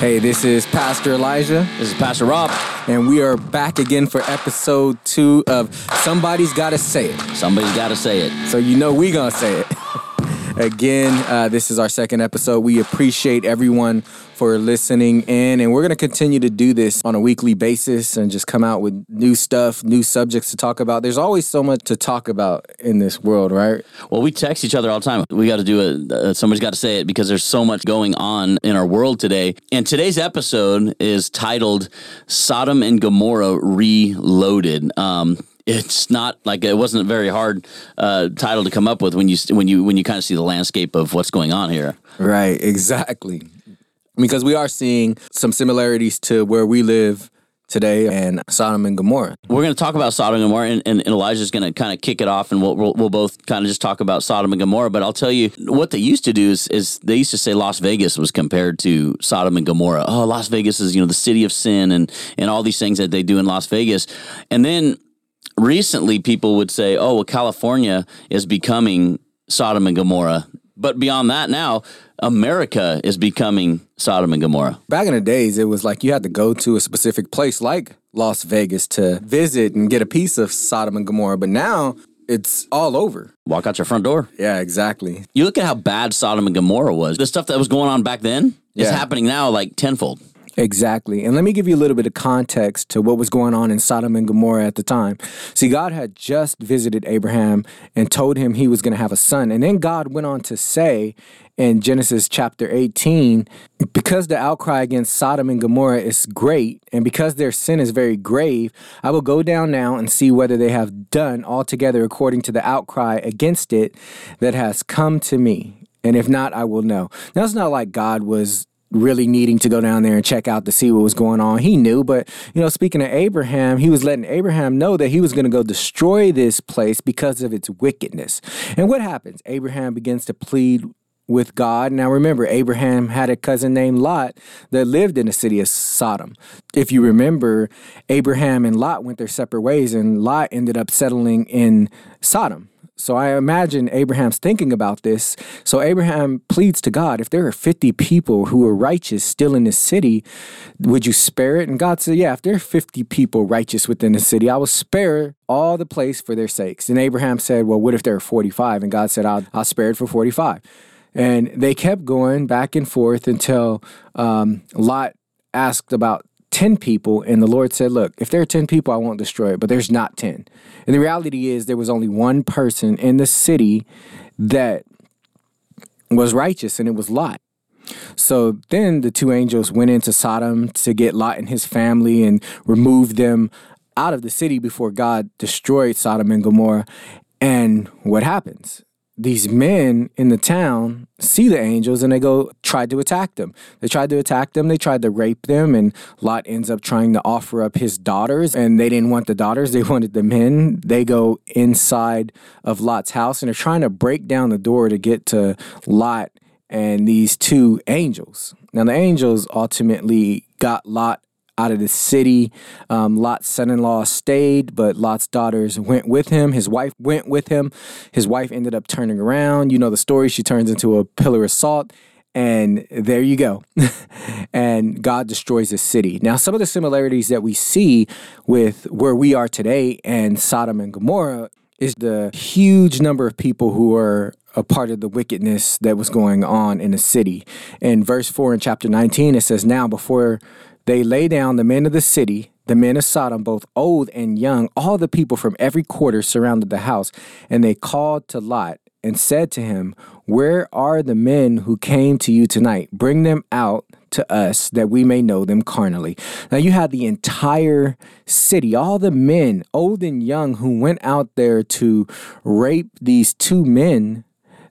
Hey, this is Pastor Elijah, This is Pastor Rob. and we are back again for episode two of Somebody's Gotta Say It. Somebody's got to say it. So you know we gonna say it. Again, uh, this is our second episode. We appreciate everyone for listening in, and we're gonna continue to do this on a weekly basis and just come out with new stuff, new subjects to talk about. There's always so much to talk about in this world, right? Well, we text each other all the time. We got to do it. Uh, somebody's got to say it because there's so much going on in our world today. And today's episode is titled Sodom and Gomorrah Reloaded. Um, it's not like it wasn't a very hard uh, title to come up with when you when you when you kind of see the landscape of what's going on here. Right, exactly. Because we are seeing some similarities to where we live today and Sodom and Gomorrah. We're going to talk about Sodom and Gomorrah, and, and, and Elijah's going to kind of kick it off, and we'll, we'll, we'll both kind of just talk about Sodom and Gomorrah. But I'll tell you what they used to do is, is they used to say Las Vegas was compared to Sodom and Gomorrah. Oh, Las Vegas is you know the city of sin, and and all these things that they do in Las Vegas, and then recently people would say, oh, well, California is becoming Sodom and Gomorrah. But beyond that, now America is becoming Sodom and Gomorrah. Back in the days, it was like you had to go to a specific place like Las Vegas to visit and get a piece of Sodom and Gomorrah. But now it's all over. Walk out your front door. Yeah, exactly. You look at how bad Sodom and Gomorrah was. The stuff that was going on back then is happening now like tenfold. Exactly. And let me give you a little bit of context to what was going on in Sodom and Gomorrah at the time. See, God had just visited Abraham and told him he was going to have a son. And then God went on to say in Genesis chapter 18, because the outcry against Sodom and Gomorrah is great, and because their sin is very grave, I will go down now and see whether they have done altogether according to the outcry against it that has come to me. And if not, I will know. Now, it's not like God was really needing to go down there and check out to see what was going on. He knew, but you know, speaking of Abraham, he was letting Abraham know that he was going to go destroy this place because of its wickedness. And what happens? Abraham begins to plead with God. Now remember, Abraham had a cousin named Lot that lived in the city of Sodom. If you remember, Abraham and Lot went their separate ways, and Lot ended up settling in Sodom. So I imagine Abraham's thinking about this. So Abraham pleads to God, if there are 50 people who are righteous still in this city, would you spare it? And God said, yeah, if there are 50 people righteous within the city, I will spare all the place for their sakes. And Abraham said, well, what if there are 45? And God said, I'll, I'll spare it for 45. And they kept going back and forth until um, Lot asked about 10 people, and the Lord said, Look, if there are 10 people, I won't destroy it, but there's not 10. And the reality is, there was only one person in the city that was righteous, and it was Lot. So then the two angels went into Sodom to get Lot and his family and remove them out of the city before God destroyed Sodom and Gomorrah. And what happens? These men in the town see the angels and they go try to attack them. They tried to attack them, they tried to rape them, and Lot ends up trying to offer up his daughters, and they didn't want the daughters, they wanted the men. They go inside of Lot's house and they're trying to break down the door to get to Lot and these two angels. Now, the angels ultimately got Lot out of the city. Um, Lot's son in law stayed, but Lot's daughters went with him. His wife went with him. His wife ended up turning around. You know the story. She turns into a pillar of salt. And there you go. and God destroys the city. Now, some of the similarities that we see with where we are today and Sodom and Gomorrah is the huge number of people who are a part of the wickedness that was going on in the city. In verse 4 in chapter 19, it says, Now before they lay down the men of the city, the men of Sodom, both old and young, all the people from every quarter surrounded the house, and they called to Lot and said to him, Where are the men who came to you tonight? Bring them out to us that we may know them carnally. Now you had the entire city, all the men, old and young, who went out there to rape these two men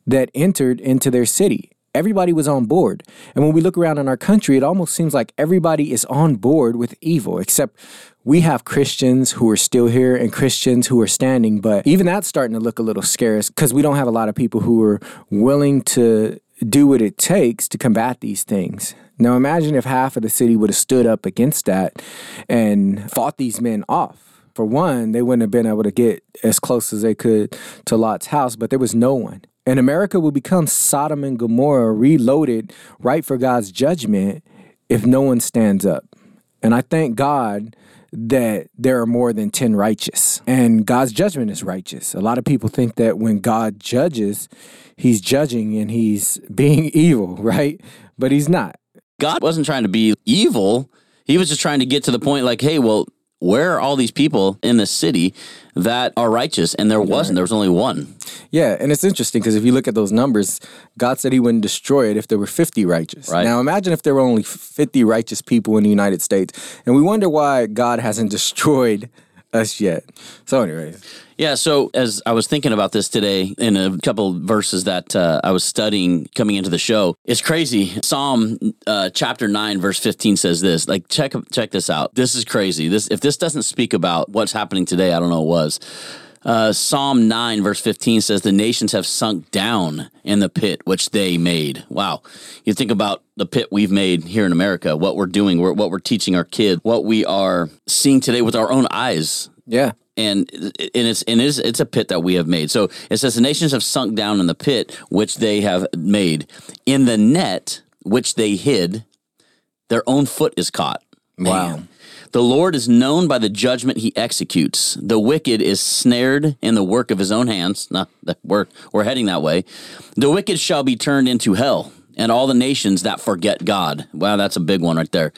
that entered into their city. Everybody was on board. And when we look around in our country, it almost seems like everybody is on board with evil, except we have Christians who are still here and Christians who are standing. But even that's starting to look a little scarce because we don't have a lot of people who are willing to do what it takes to combat these things. Now, imagine if half of the city would have stood up against that and fought these men off. For one, they wouldn't have been able to get as close as they could to Lot's house, but there was no one. And America will become Sodom and Gomorrah reloaded right for God's judgment if no one stands up. And I thank God that there are more than 10 righteous and God's judgment is righteous. A lot of people think that when God judges, he's judging and he's being evil, right? But he's not. God wasn't trying to be evil. He was just trying to get to the point like, hey, well, where are all these people in the city that are righteous? And there wasn't. There was only one. Yeah, and it's interesting because if you look at those numbers, God said He wouldn't destroy it if there were 50 righteous. Right. Now imagine if there were only 50 righteous people in the United States, and we wonder why God hasn't destroyed us yet. So, anyways. Yeah, so as I was thinking about this today in a couple verses that uh, I was studying coming into the show, it's crazy. Psalm uh, chapter 9 verse 15 says this. Like check check this out. This is crazy. This if this doesn't speak about what's happening today, I don't know what was. Uh, Psalm 9, verse 15 says, The nations have sunk down in the pit which they made. Wow. You think about the pit we've made here in America, what we're doing, what we're teaching our kids, what we are seeing today with our own eyes. Yeah. And, and it's and it's, it's a pit that we have made. So it says the nations have sunk down in the pit which they have made. In the net which they hid, their own foot is caught. Man. Wow. The Lord is known by the judgment he executes. The wicked is snared in the work of his own hands. Not the work, we're heading that way. The wicked shall be turned into hell, and all the nations that forget God. Wow, that's a big one right there.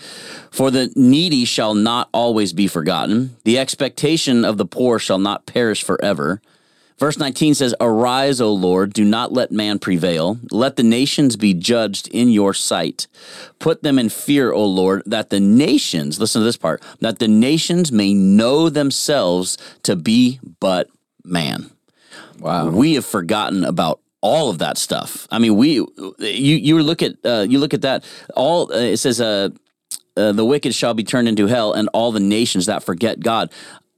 For the needy shall not always be forgotten. The expectation of the poor shall not perish forever. Verse 19 says, Arise, O Lord, do not let man prevail. Let the nations be judged in your sight. Put them in fear, O Lord, that the nations, listen to this part, that the nations may know themselves to be but man. Wow. We have forgotten about all of that stuff. I mean, we you you look at uh, you look at that all uh, it says uh, uh, the wicked shall be turned into hell and all the nations that forget God.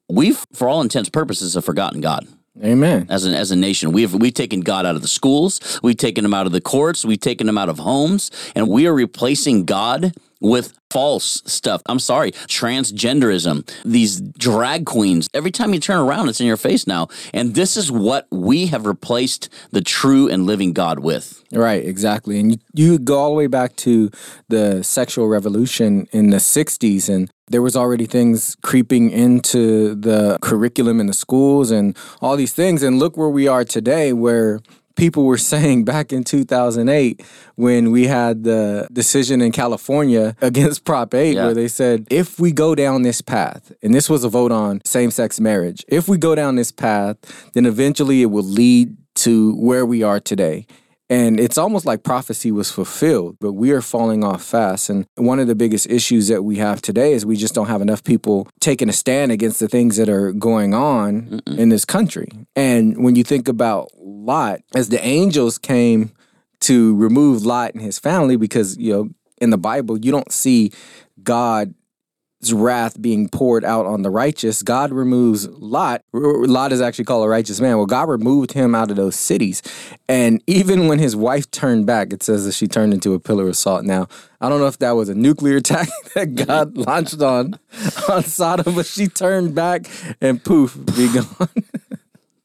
We've for all intents purposes have forgotten God. Amen. As an as a nation, we've we've taken God out of the schools, we've taken him out of the courts, we've taken him out of homes, and we are replacing God with false stuff. I'm sorry, transgenderism, these drag queens. Every time you turn around, it's in your face now. And this is what we have replaced the true and living God with. Right, exactly. And you, you go all the way back to the sexual revolution in the 60s, and there was already things creeping into the curriculum in the schools and all these things. And look where we are today, where people were saying back in 2008 when we had the decision in California against Prop 8 yeah. where they said if we go down this path and this was a vote on same-sex marriage if we go down this path then eventually it will lead to where we are today and it's almost like prophecy was fulfilled, but we are falling off fast. And one of the biggest issues that we have today is we just don't have enough people taking a stand against the things that are going on Mm-mm. in this country. And when you think about Lot, as the angels came to remove Lot and his family, because, you know, in the Bible, you don't see God wrath being poured out on the righteous, God removes Lot. Lot is actually called a righteous man. Well, God removed him out of those cities. And even when his wife turned back, it says that she turned into a pillar of salt. Now, I don't know if that was a nuclear attack that God mm-hmm. launched on, on Sodom, but she turned back and poof, be gone.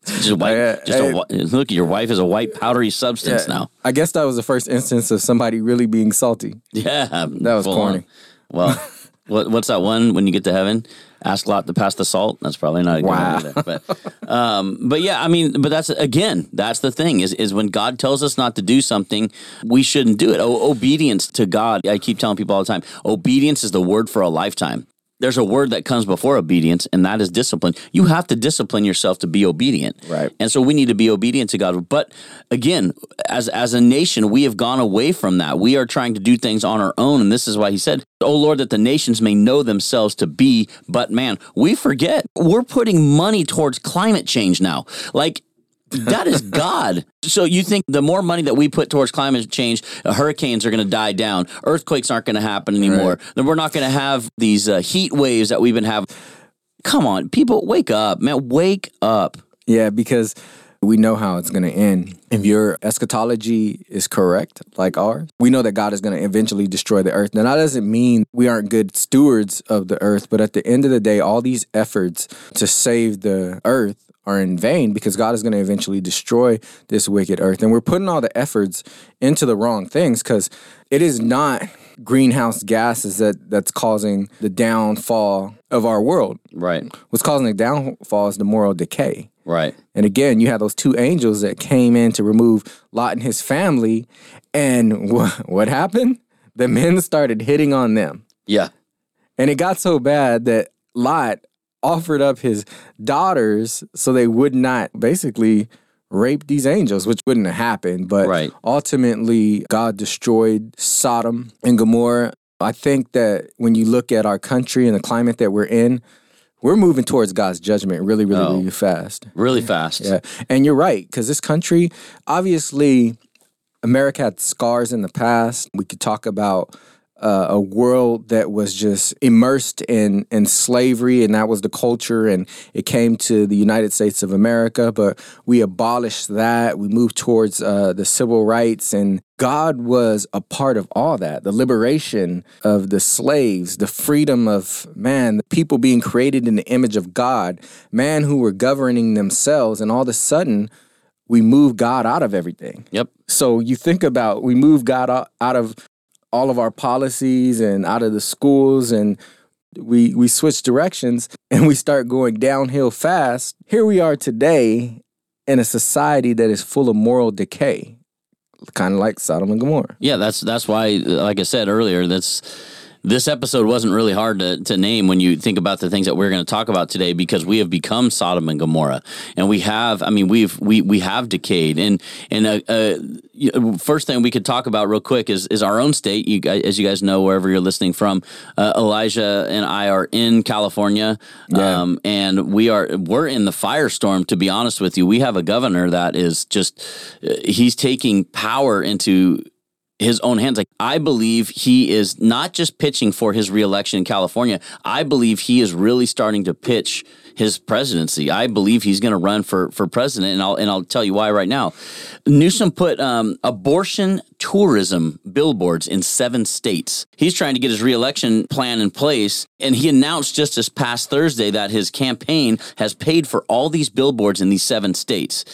Just white. just a, look, your wife is a white powdery substance yeah, now. I guess that was the first instance of somebody really being salty. Yeah, that was corny. On. Well, what, what's that one when you get to heaven? Ask Lot to pass the salt. That's probably not a good wow. either. But, um, but yeah, I mean, but that's again, that's the thing is is when God tells us not to do something, we shouldn't do it. O- obedience to God. I keep telling people all the time. Obedience is the word for a lifetime there's a word that comes before obedience, and that is discipline. You have to discipline yourself to be obedient. Right. And so we need to be obedient to God. But again, as as a nation, we have gone away from that. We are trying to do things on our own. And this is why he said, Oh Lord, that the nations may know themselves to be but man. We forget we're putting money towards climate change now. Like that is God. So you think the more money that we put towards climate change, uh, hurricanes are going to die down, earthquakes aren't going to happen anymore. Right. Then we're not going to have these uh, heat waves that we've been having. Come on, people, wake up, man, wake up. Yeah, because we know how it's going to end. If your eschatology is correct, like ours, we know that God is going to eventually destroy the earth. Now, that doesn't mean we aren't good stewards of the earth, but at the end of the day, all these efforts to save the earth are in vain because God is going to eventually destroy this wicked earth. And we're putting all the efforts into the wrong things because it is not greenhouse gases that that's causing the downfall of our world. Right. What's causing the downfall is the moral decay. Right. And again, you had those two angels that came in to remove Lot and his family. And wh- what happened? The men started hitting on them. Yeah. And it got so bad that Lot offered up his daughters so they would not basically rape these angels, which wouldn't have happened. But Right. ultimately, God destroyed Sodom and Gomorrah. I think that when you look at our country and the climate that we're in, we're moving towards God's judgment really, really, Oh. really fast. Really fast. Yeah. And you're right, because this country, obviously, America had scars in the past. We could talk about uh, a world that was just immersed in, in slavery, and that was the culture, and it came to the United States of America. But we abolished that. We moved towards uh, the civil rights, and God was a part of all that the liberation of the slaves, the freedom of man, the people being created in the image of God, man who were governing themselves, and all of a sudden, we move God out of everything. Yep. So you think about we move God out, out of all of our policies and out of the schools and we we switch directions and we start going downhill fast. Here we are today in a society that is full of moral decay, kind of like Sodom and Gomorrah. Yeah, that's that's why, like I said earlier, that's this episode wasn't really hard to, to name when you think about the things that we're going to talk about today because we have become Sodom and Gomorrah, and we have, I mean, we've we we have decayed, and and uh, uh, first thing we could talk about real quick is is our own state. You guys, as you guys know, wherever you're listening from, uh, Elijah and I are in California, Yeah. um, and we are we're in the firestorm. To be honest with you, we have a governor that is just uh, he's taking power into his own hands. Like I believe he is not just pitching for his reelection in California. I believe he is really starting to pitch his presidency. I believe he's going to run for for president, and I'll and I'll tell you why right now. Newsom put um, abortion tourism billboards in seven states. He's trying to get his reelection plan in place, and he announced just this past Thursday that his campaign has paid for all these billboards in these seven states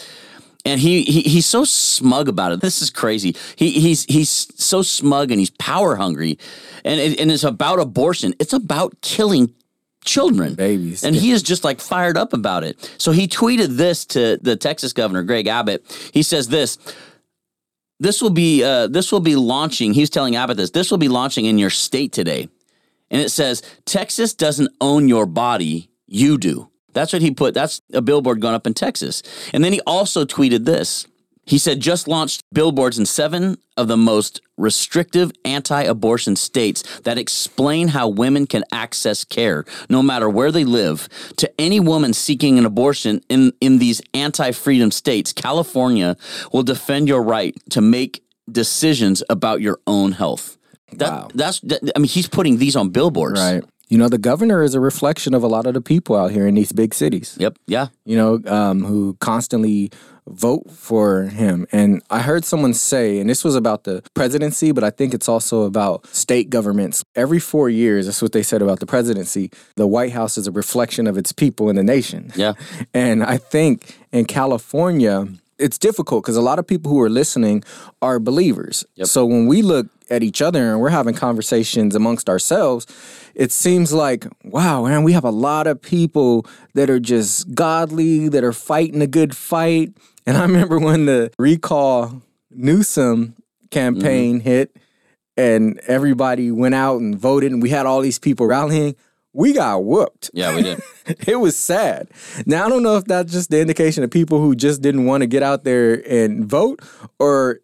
and he, he he's so smug about it. This is crazy. He he's he's so smug and he's power hungry, and it, and it's about abortion. It's about killing children, Babies. and he is just like fired up about it. So he tweeted this to the Texas governor Greg Abbott. He says this. This will be uh, this will be launching. He's telling Abbott this. This will be launching in your state today, and it says Texas doesn't own your body. You do. That's what he put. That's a billboard going up in Texas. And then he also tweeted this. He said, just launched billboards in seven of the most restrictive anti abortion states that explain how women can access care no matter where they live. To any woman seeking an abortion in, in these anti freedom states, California will defend your right to make decisions about your own health. That, Wow. That's, that, I mean, he's putting these on billboards. Right. You know, the governor is a reflection of a lot of the people out here in these big cities. Yep. Yeah. you know, um, who constantly vote for him. And I heard someone say, and this was about the presidency, but I think it's also about state governments. Every four years, that's what they said about the presidency, the White House is a reflection of its people in the nation. Yeah. And I think in California, it's difficult because a lot of people who are listening are believers. So when we look at each other and we're having conversations amongst ourselves, it seems like, wow, man, we have a lot of people that are just godly, that are fighting a good fight. And I remember when the recall Newsom campaign mm-hmm. hit and everybody went out and voted and we had all these people rallying, we got whooped Yeah, we did. it was sad. Now I don't know if that's just the indication of people who just didn't want to get out there and vote, or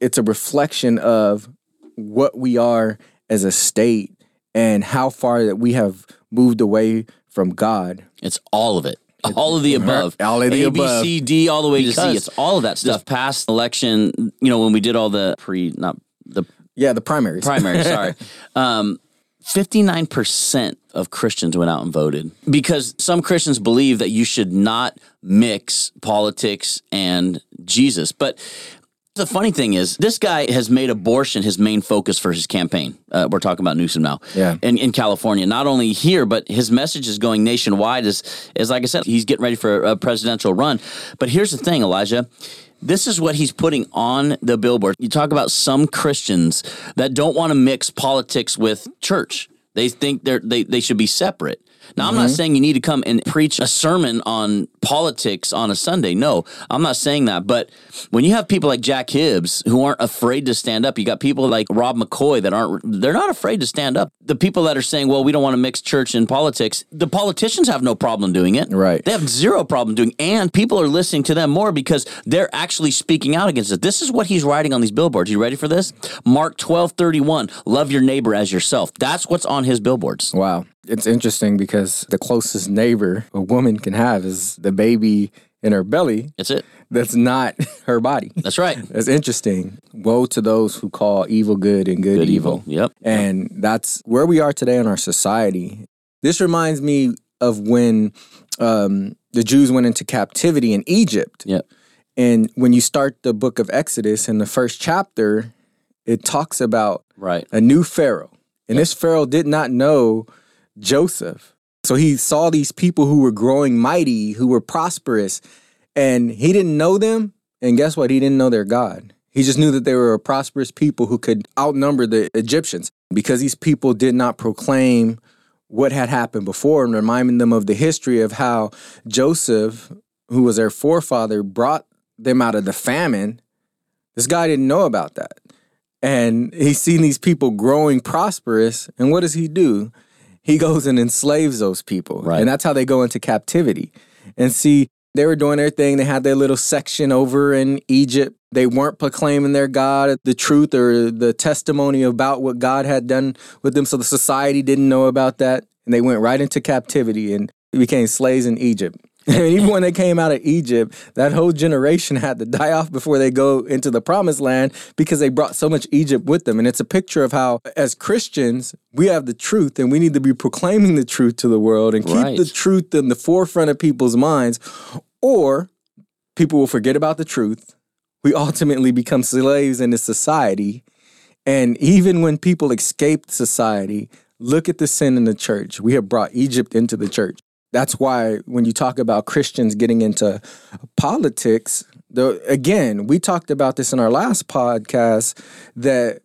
it's a reflection of what we are as a state and how far that we have moved away from God. It's all of it. All of the above. All of the A, B, above. C, D, all the way to C. It's all of that stuff. Past election, you know, when we did all the pre, not the Yeah, the primaries. primary, sorry. Um, 59% of Christians went out and voted because some Christians believe that you should not mix politics and Jesus. But The funny thing is, this guy has made abortion his main focus for his campaign. Uh, we're talking about Newsom now, Yeah. in, in California. Not only here, but his message is going nationwide. Is is like I said, he's getting ready for a presidential run. But here's the thing, Elijah. This is what he's putting on the billboard. You talk about some Christians that don't want to mix politics with church. They think they're they, they should be separate. Now, I'm not mm-hmm. saying you need to come and preach a sermon on politics on a Sunday. No, I'm not saying that. But when you have people like Jack Hibbs who aren't afraid to stand up, you got people like Rob McCoy that aren't, they're not afraid to stand up. The people that are saying, well, we don't want to mix church and politics, the politicians have no problem doing it. Right. They have zero problem doing And people are listening to them more because they're actually speaking out against it. This is what he's writing on these billboards. You ready for this? Mark 12 31, love your neighbor as yourself. That's what's on his billboards. Wow. It's interesting because the closest neighbor a woman can have is the baby in her belly That's it. that's not her body. That's right. That's interesting. Woe to those who call evil good and good, Good evil. evil. Yep. And that's where we are today in our society. This reminds me of when um, the Jews went into captivity in Egypt. Yep. And when you start the book of Exodus in the first chapter, it talks about Right. a new Pharaoh. And this Pharaoh did not know Joseph. So he saw these people who were growing mighty, who were prosperous, and he didn't know them. And guess what? He didn't know their God. He just knew that they were a prosperous people who could outnumber the Egyptians because these people did not proclaim what had happened before and reminding them of the history of how Joseph, who was their forefather, brought them out of the famine. This guy didn't know about that. And he's seen these people growing prosperous. And what does he do? He goes and enslaves those people. Right. And that's how they go into captivity. And see, they were doing their thing. They had their little section over in Egypt. They weren't proclaiming their God, the truth or the testimony about what God had done with them. So the society didn't know about that. And they went right into captivity and became slaves in Egypt. And even when they came out of Egypt, that whole generation had to die off before they go into the promised land because they brought so much Egypt with them. And it's a picture of how, as Christians, we have the truth and we need to be proclaiming the truth to the world and keep Right. the truth in the forefront of people's minds, or people will forget about the truth. We ultimately become slaves in this society. And even when people escape society, look at the sin in the church. We have brought Egypt into the church. That's why when you talk about Christians getting into politics, the again, we talked about this in our last podcast that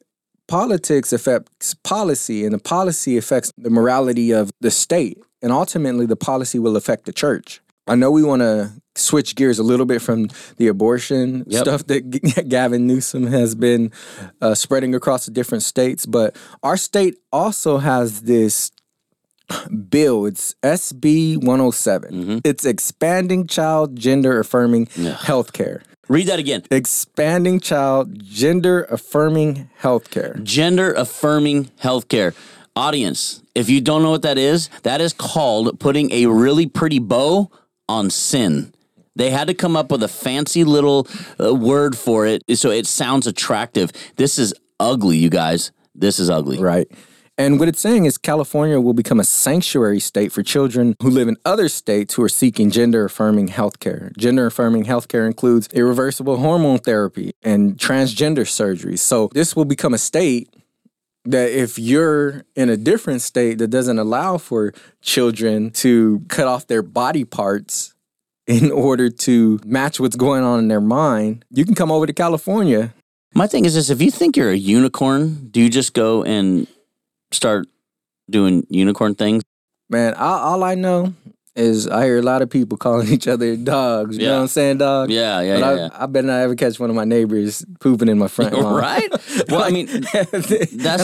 politics affects policy and the policy affects the morality of the state and ultimately the policy will affect the church. I know we want to switch gears a little bit from the abortion Yep. stuff that G- Gavin Newsom has been uh, spreading across the different states, but our state also has this bill. It's SB 107. It's expanding child gender affirming health care. Read that again. Expanding child gender affirming health care. Gender affirming healthcare. Audience, if you don't know what that is, that is called putting a really pretty bow on sin. They had to come up with a fancy little uh, word for it so it sounds attractive. This is ugly, you guys. This is ugly. Right. And what it's saying is California will become a sanctuary state for children who live in other states who are seeking gender affirming healthcare. Gender affirming healthcare includes irreversible hormone therapy and transgender surgeries. So this will become a state that if you're in a different state that doesn't allow for children to cut off their body parts in order to match what's going on in their mind, you can come over to California. My thing is this if you think you're a unicorn, do you just go and start doing unicorn things? Man, all, all I know is I hear a lot of people calling each other dogs. You Yeah. know what I'm saying, dog? Yeah, yeah, But yeah. I, yeah. I better not ever catch one of my neighbors pooping in my front lawn. right? Well, I mean, that's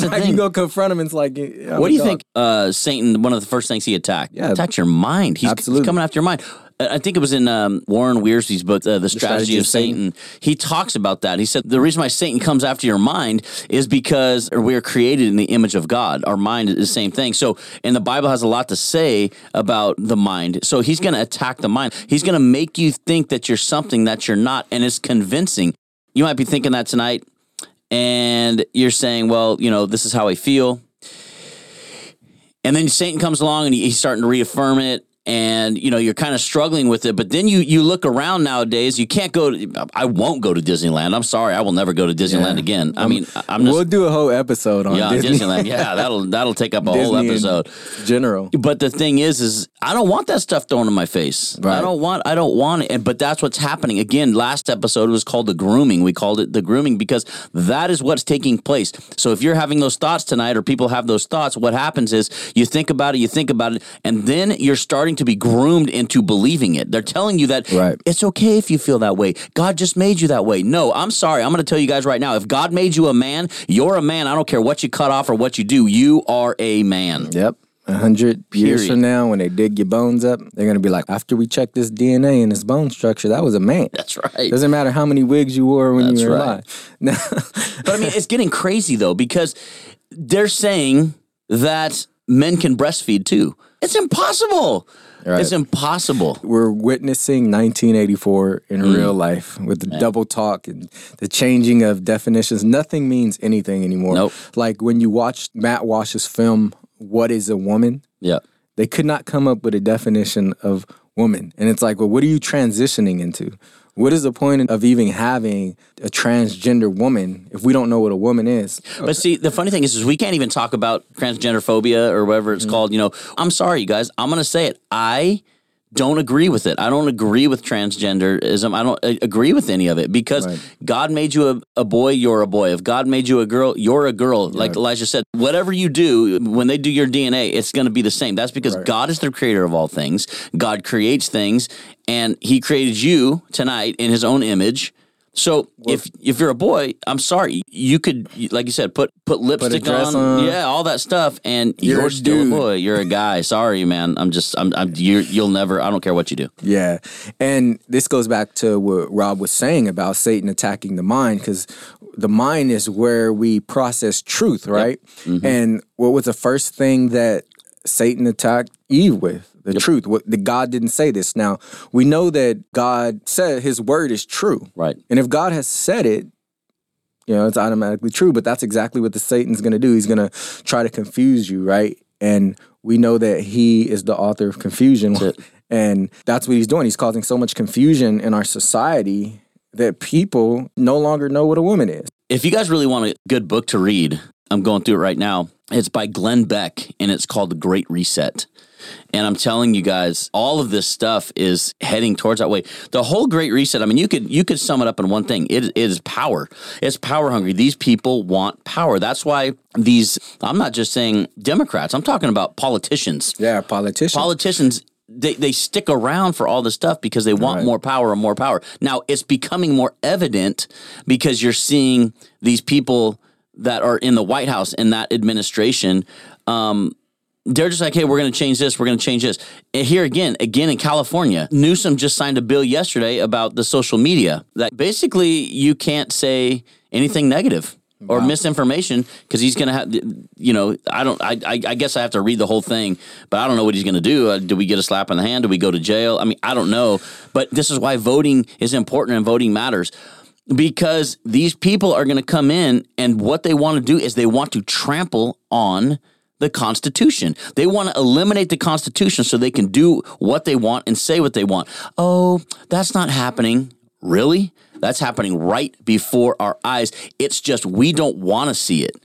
the how thing. you go confront him. It's like, I'm What do you dog. think uh, Satan, one of the first things he attacked? Yeah. Attacked your mind. He's, he's Absolutely. coming after your mind. I think it was in um, Warren Wiersbe's book, uh, The, Strategy, of Satan. He talks about that. He said the reason why Satan comes after your mind is because we are created in the image of God. Our mind is the same thing. So, and the Bible has a lot to say about the mind. So he's going to attack the mind. He's going to make you think that you're something that you're not, and it's convincing. You might be thinking that tonight, and you're saying, well, you know, this is how I feel. And then Satan comes along and he's starting to reaffirm it. And you know you're kind of struggling with it. But then you you look around nowadays, you can't go. To, I won't go to Disneyland. I'm sorry, I will never go to Disneyland Yeah. again. I um, mean, I'm just we'll do a whole episode on yeah, Disney. Disneyland. Yeah, that'll that'll take up a whole Disney in episode. General. But the thing is, is I don't want that stuff thrown in my face. I don't want. I don't want it. And but that's what's happening. Again, last episode was called the grooming. We called it the grooming because that is what's taking place. So if you're having those thoughts tonight, or people have those thoughts, what happens is you think about it, you think about it, and then you're starting to be groomed into believing it. They're telling you that Right. it's okay if you feel that way. God just made you that way. No, I'm sorry. I'm going to tell you guys right now. If God made you a man, you're a man. I don't care what you cut off or what you do. You are a man. Yep. A hundred years from now, when they dig your bones up, they're gonna be like, after we check this DNA and this bone structure, that was a man. That's right. Doesn't matter how many wigs you wore when That's you were right. alive. But I mean, it's getting crazy though because they're saying that men can breastfeed too. It's impossible. Right. It's impossible. we're witnessing 1984 in Mm. real life with the double talk and the changing of definitions. Nothing means anything anymore. Nope. Like when you watch Matt Walsh's film, What is a Woman? Yeah. They could not come up with a definition of woman. And it's like, well, what are you transitioning into? What is the point of even having a transgender woman if we don't know what a woman is? But see, the funny thing is, is we can't even talk about transgender phobia or whatever it's mm. called. You know, I'm sorry, you guys. I'm going to say it. I don't agree with it. I don't agree with transgenderism. I don't uh, agree with any of it because Right. God made you a, a boy, you're a boy. If God made you a girl, you're a girl. Like Elijah said, whatever you do, when they do your DNA, it's going to be the same. That's because Right. God is the creator of all things. God creates things, and He created you tonight in His own image. So if if you're a boy, I'm sorry, you could like you said, put put lipstick dress on, on. yeah, all that stuff, and You're you're, a still dude. a boy. You're a guy. Sorry, man. I'm just I'm, I'm you you'll never. I don't care what you do. Yeah. And this goes back to what Rob was saying about Satan attacking the mind because the mind is where we process truth, right? Mm-hmm. And what was the first thing that Satan attacked Eve with? The truth. What the God didn't say this. Now, we know that God said his word is true. Right. And if God has said it, you know, it's automatically true, but that's exactly what the Satan's going to do. He's going to try to confuse you, right? And we know that he is the author of confusion. And that's what he's doing. He's causing so much confusion in our society that people no longer know what a woman is. If you guys really want a good book to read, I'm going through it right now. It's by Glenn Beck, and it's called The Great Reset. And I'm telling you guys, all of this stuff is heading towards that way. The whole Great Reset. I mean, you could you could sum it up in one thing. It, it is power. It's power hungry. These people want power. That's why these. I'm not just saying Democrats. I'm talking about politicians. Yeah, politicians. Politicians. They, they stick around for all this stuff because they want Right. more power and more power. Now it's becoming more evident because you're seeing these people that are in the White House in that administration. Um, they're just like, hey, we're going to change this. We're going to change this. And here again, again in California, Newsom just signed a bill yesterday about the social media that basically you can't say anything negative or misinformation because he's going to have, you know, I don't, I, I, I guess I have to read the whole thing, but I don't know what he's going to do. Uh, do we get a slap in the hand? Do we go to jail? I mean, I don't know. But this is why voting is important and voting matters because these people are going to come in and what they want to do is they want to trample on the Constitution. They want to eliminate the Constitution so they can do what they want and say what they want. Oh, that's not happening. Really? That's happening right before our eyes. It's just we don't want to see it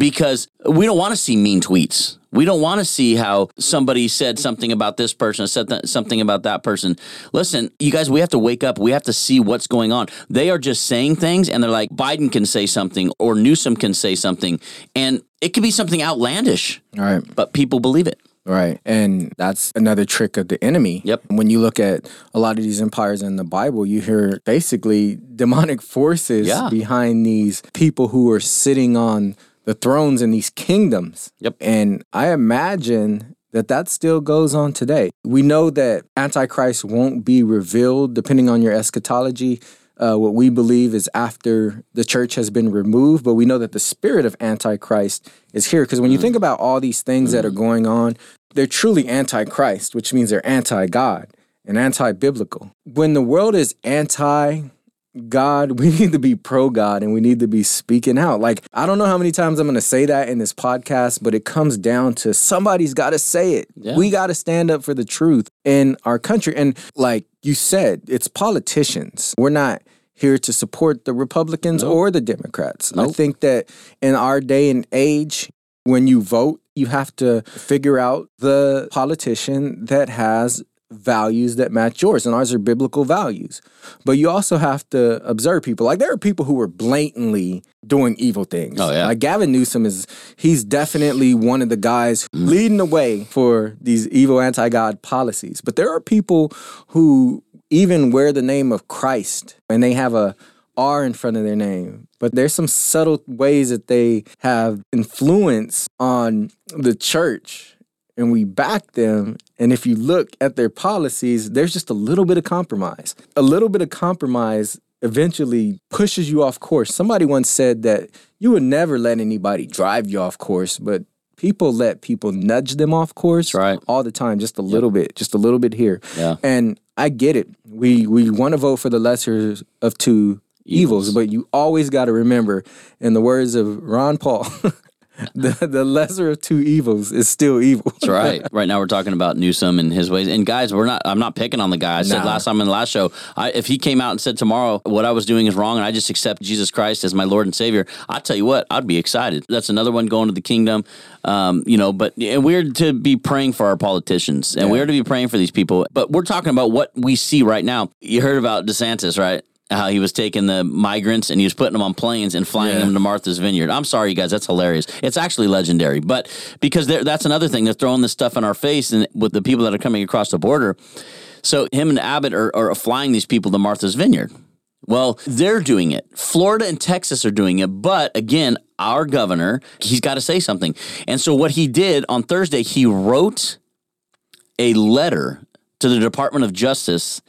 because we don't want to see mean tweets. We don't want to see how somebody said something about this person, said th- something about that person. Listen, you guys, we have to wake up. We have to see what's going on. They are just saying things, and they're like, Biden can say something, or Newsom can say something, and it could be something outlandish, All right. but people believe it. Right. And that's another trick of the enemy. Yep. When you look at a lot of these empires in the Bible, you hear basically demonic forces Yeah. behind these people who are sitting on the thrones in these kingdoms. Yep. And I imagine that that still goes on today. We know that Antichrist won't be revealed depending on your eschatology. Uh, what we believe is after the church has been removed, but we know that the spirit of Antichrist is here. Because when you think about all these things that are going on, they're truly Antichrist, which means they're anti God and anti biblical. When the world is anti God, we need to be pro God and we need to be speaking out. Like, I don't know how many times I'm going to say that in this podcast, but it comes down to somebody's got to say it. Yeah. We got to stand up for the truth in our country. And like you said, it's politicians. We're not here to support the Republicans or the Democrats. I think that in our day and age, when you vote, you have to figure out the politician that has values that match yours, and ours are biblical values. But you also have to observe people. Like there are people who are blatantly doing evil things. Oh, yeah. Like Gavin Newsom is he's definitely one of the guys mm. leading the way for these evil anti-God policies. But there are people who even wear the name of Christ and they have a R in front of their name. But there's some subtle ways that they have influence on the church and we back them. And if you look at their policies, there's just a little bit of compromise. A little bit of compromise eventually pushes you off course. Somebody once said that you would never let anybody drive you off course, but people let people nudge them off course right. all the time, just a little bit, just a little bit here. Yeah. And I get it. We we want to vote for the lesser of two evils, Evils. but you always got to remember, in the words of Ron Paul, the the lesser of two evils is still evil. That's right. right now we're talking about Newsom and his ways. And guys, we're not. I'm not picking on the guy. I said Nah. last time in the last show, I, if he came out and said tomorrow what I was doing is wrong, and I just accept Jesus Christ as my Lord and Savior, I tell you what, I'd be excited. That's another one going to the kingdom. Um, you know, but and we're to be praying for our politicians, and we're to be praying for these people. But we're talking about what we see right now. You heard about DeSantis, right? How he was taking the migrants and he was putting them on planes and flying Yeah. them to Martha's Vineyard. I'm sorry, you guys, that's hilarious. It's actually legendary, but because that's another thing. They're throwing this stuff in our face, and with the people that are coming across the border. So him and Abbott are, are flying these people to Martha's Vineyard. Well, they're doing it. Florida and Texas are doing it, but again, our governor, he's got to say something. And so what he did on Thursday, he wrote a letter to the Department of Justice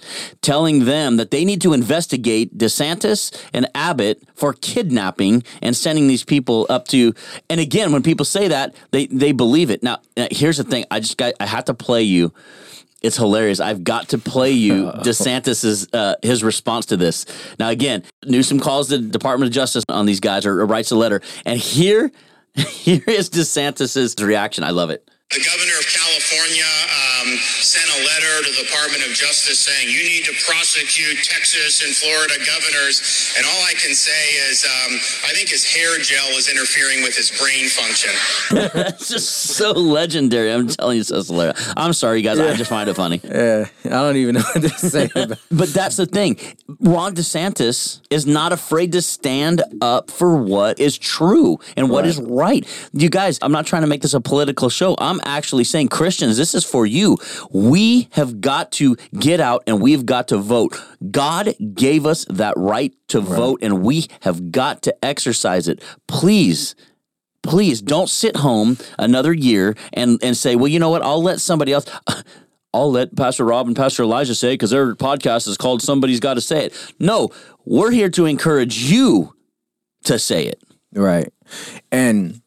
telling them that they need to investigate DeSantis and Abbott for kidnapping and sending these people up to and again when people say that they they believe it. Now, here's the thing, I just got I have to play you it's hilarious. I've got to play you DeSantis's uh, his response to this. Now, again, Newsom calls the Department of Justice on these guys or, or writes a letter, and here, here is DeSantis's reaction. I love it. The governor of California um, sent a letter to the Department of Justice saying you need to prosecute Texas and Florida governors. And all I can say is um, I think his hair gel is interfering with his brain function. It's just so legendary. I'm telling you, it's so hilarious. I'm sorry, you guys. I just find it funny. Yeah, I don't even know what to say. About. But that's the thing. Ron DeSantis is not afraid to stand up for what is true and what is right. You guys, I'm not trying to make this a political show. I'm actually saying, Christians, this is for you. We have got to get out and we've got to vote. God gave us that right to vote and we have got to exercise it. Please. Please don't sit home another year and, and say, well, you know what? I'll let somebody else. I'll let Pastor Rob and Pastor Elijah say because their podcast is called Somebody's Got to Say It. No, we're here to encourage you to say it. Right. And